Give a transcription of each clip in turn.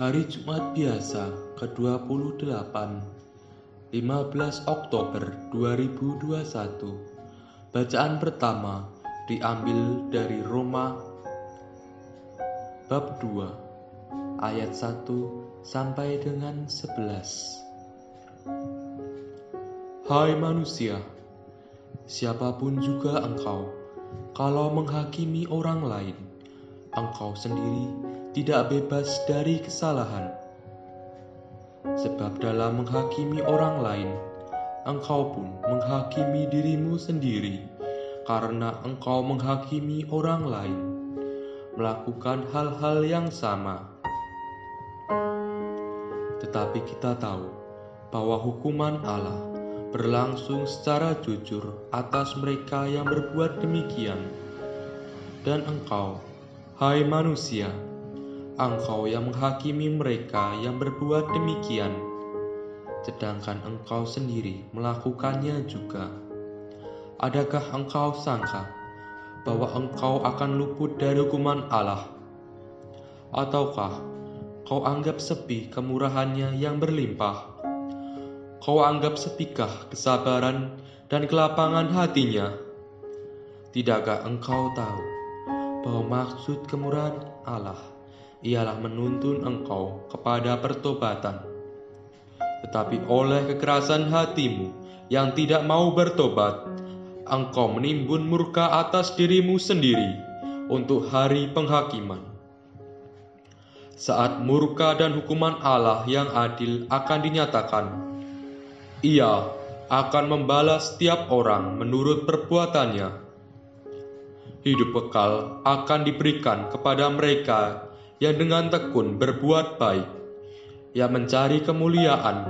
Hari Jumat biasa ke-28 15 Oktober 2021 Bacaan pertama diambil dari Roma bab 2 ayat 1 sampai dengan 11 Hai manusia siapa pun juga engkau kalau menghakimi orang lain engkau sendiri tidak bebas dari kesalahan. Sebab dalam menghakimi orang lain, engkau pun menghakimi dirimu sendiri, karena engkau menghakimi orang lain, melakukan hal-hal yang sama. Tetapi kita tahu bahwa hukuman Allah berlangsung secara jujur atas mereka yang berbuat demikian, dan engkau Hai manusia, engkau yang menghakimi mereka yang berbuat demikian, sedangkan engkau sendiri melakukannya juga. Adakah engkau sangka bahwa engkau akan luput dari hukuman Allah? Ataukah kau anggap sepi kemurahannya yang berlimpah? Kau anggap sepikah kesabaran dan kelapangan hatinya? Tidakkah engkau tahu bahwa maksud kemurahan Allah ialah menuntun engkau kepada pertobatan. Tetapi oleh kekerasan hatimu yang tidak mau bertobat, engkau menimbun murka atas dirimu sendiri untuk hari penghakiman. Saat murka dan hukuman Allah yang adil akan dinyatakan, Ia akan membalas setiap orang menurut perbuatannya hidup kekal akan diberikan kepada mereka yang dengan tekun berbuat baik, yang mencari kemuliaan,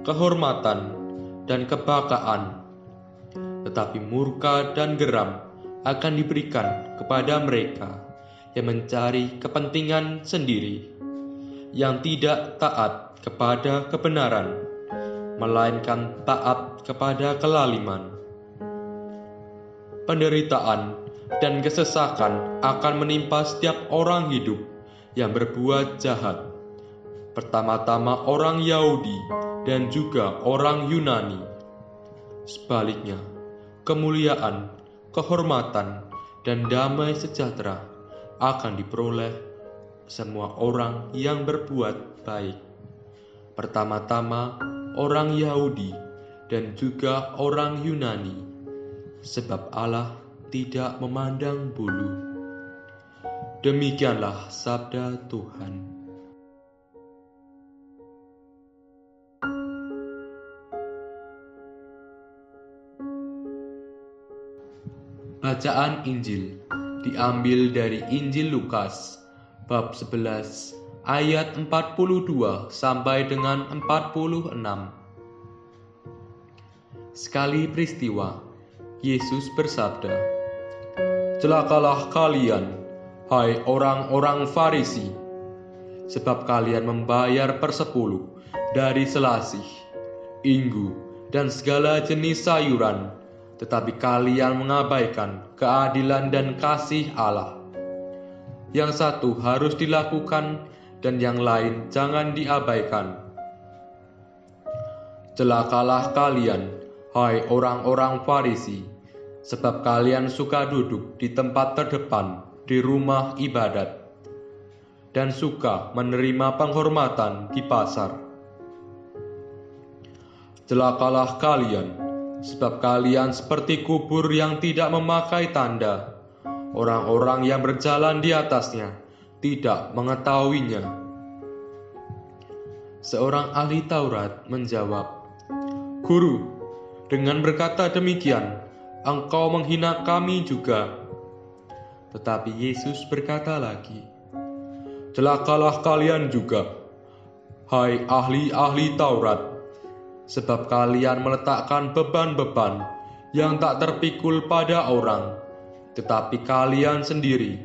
kehormatan, dan kebakaan. Tetapi murka dan geram akan diberikan kepada mereka yang mencari kepentingan sendiri, yang tidak taat kepada kebenaran, melainkan taat kepada kelaliman. Penderitaan dan kesesakan akan menimpa setiap orang hidup yang berbuat jahat. Pertama-tama orang Yahudi dan juga orang Yunani. Sebaliknya, kemuliaan, kehormatan, dan damai sejahtera akan diperoleh semua orang yang berbuat baik. Pertama-tama orang Yahudi dan juga orang Yunani, sebab Allah tidak memandang bulu. Demikianlah sabda Tuhan. Bacaan Injil diambil dari Injil Lukas bab 11 ayat 42 sampai dengan 46. Sekali peristiwa, Yesus bersabda, Celakalah kalian, hai orang-orang Farisi, sebab kalian membayar persepuluh dari selasih, inggu, dan segala jenis sayuran, tetapi kalian mengabaikan keadilan dan kasih Allah. Yang satu harus dilakukan, dan yang lain jangan diabaikan. Celakalah kalian, hai orang-orang Farisi, sebab kalian suka duduk di tempat terdepan di rumah ibadat dan suka menerima penghormatan di pasar. Celakalah kalian, sebab kalian seperti kubur yang tidak memakai tanda. Orang-orang yang berjalan di atasnya tidak mengetahuinya. Seorang ahli Taurat menjawab, "Guru, dengan berkata demikian, engkau menghina kami juga. Tetapi Yesus berkata lagi, Celakalah kalian juga, hai ahli-ahli Taurat, sebab kalian meletakkan beban-beban yang tak terpikul pada orang, tetapi kalian sendiri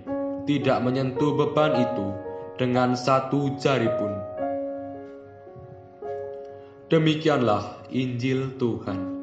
tidak menyentuh beban itu dengan satu jari pun. Demikianlah Injil Tuhan.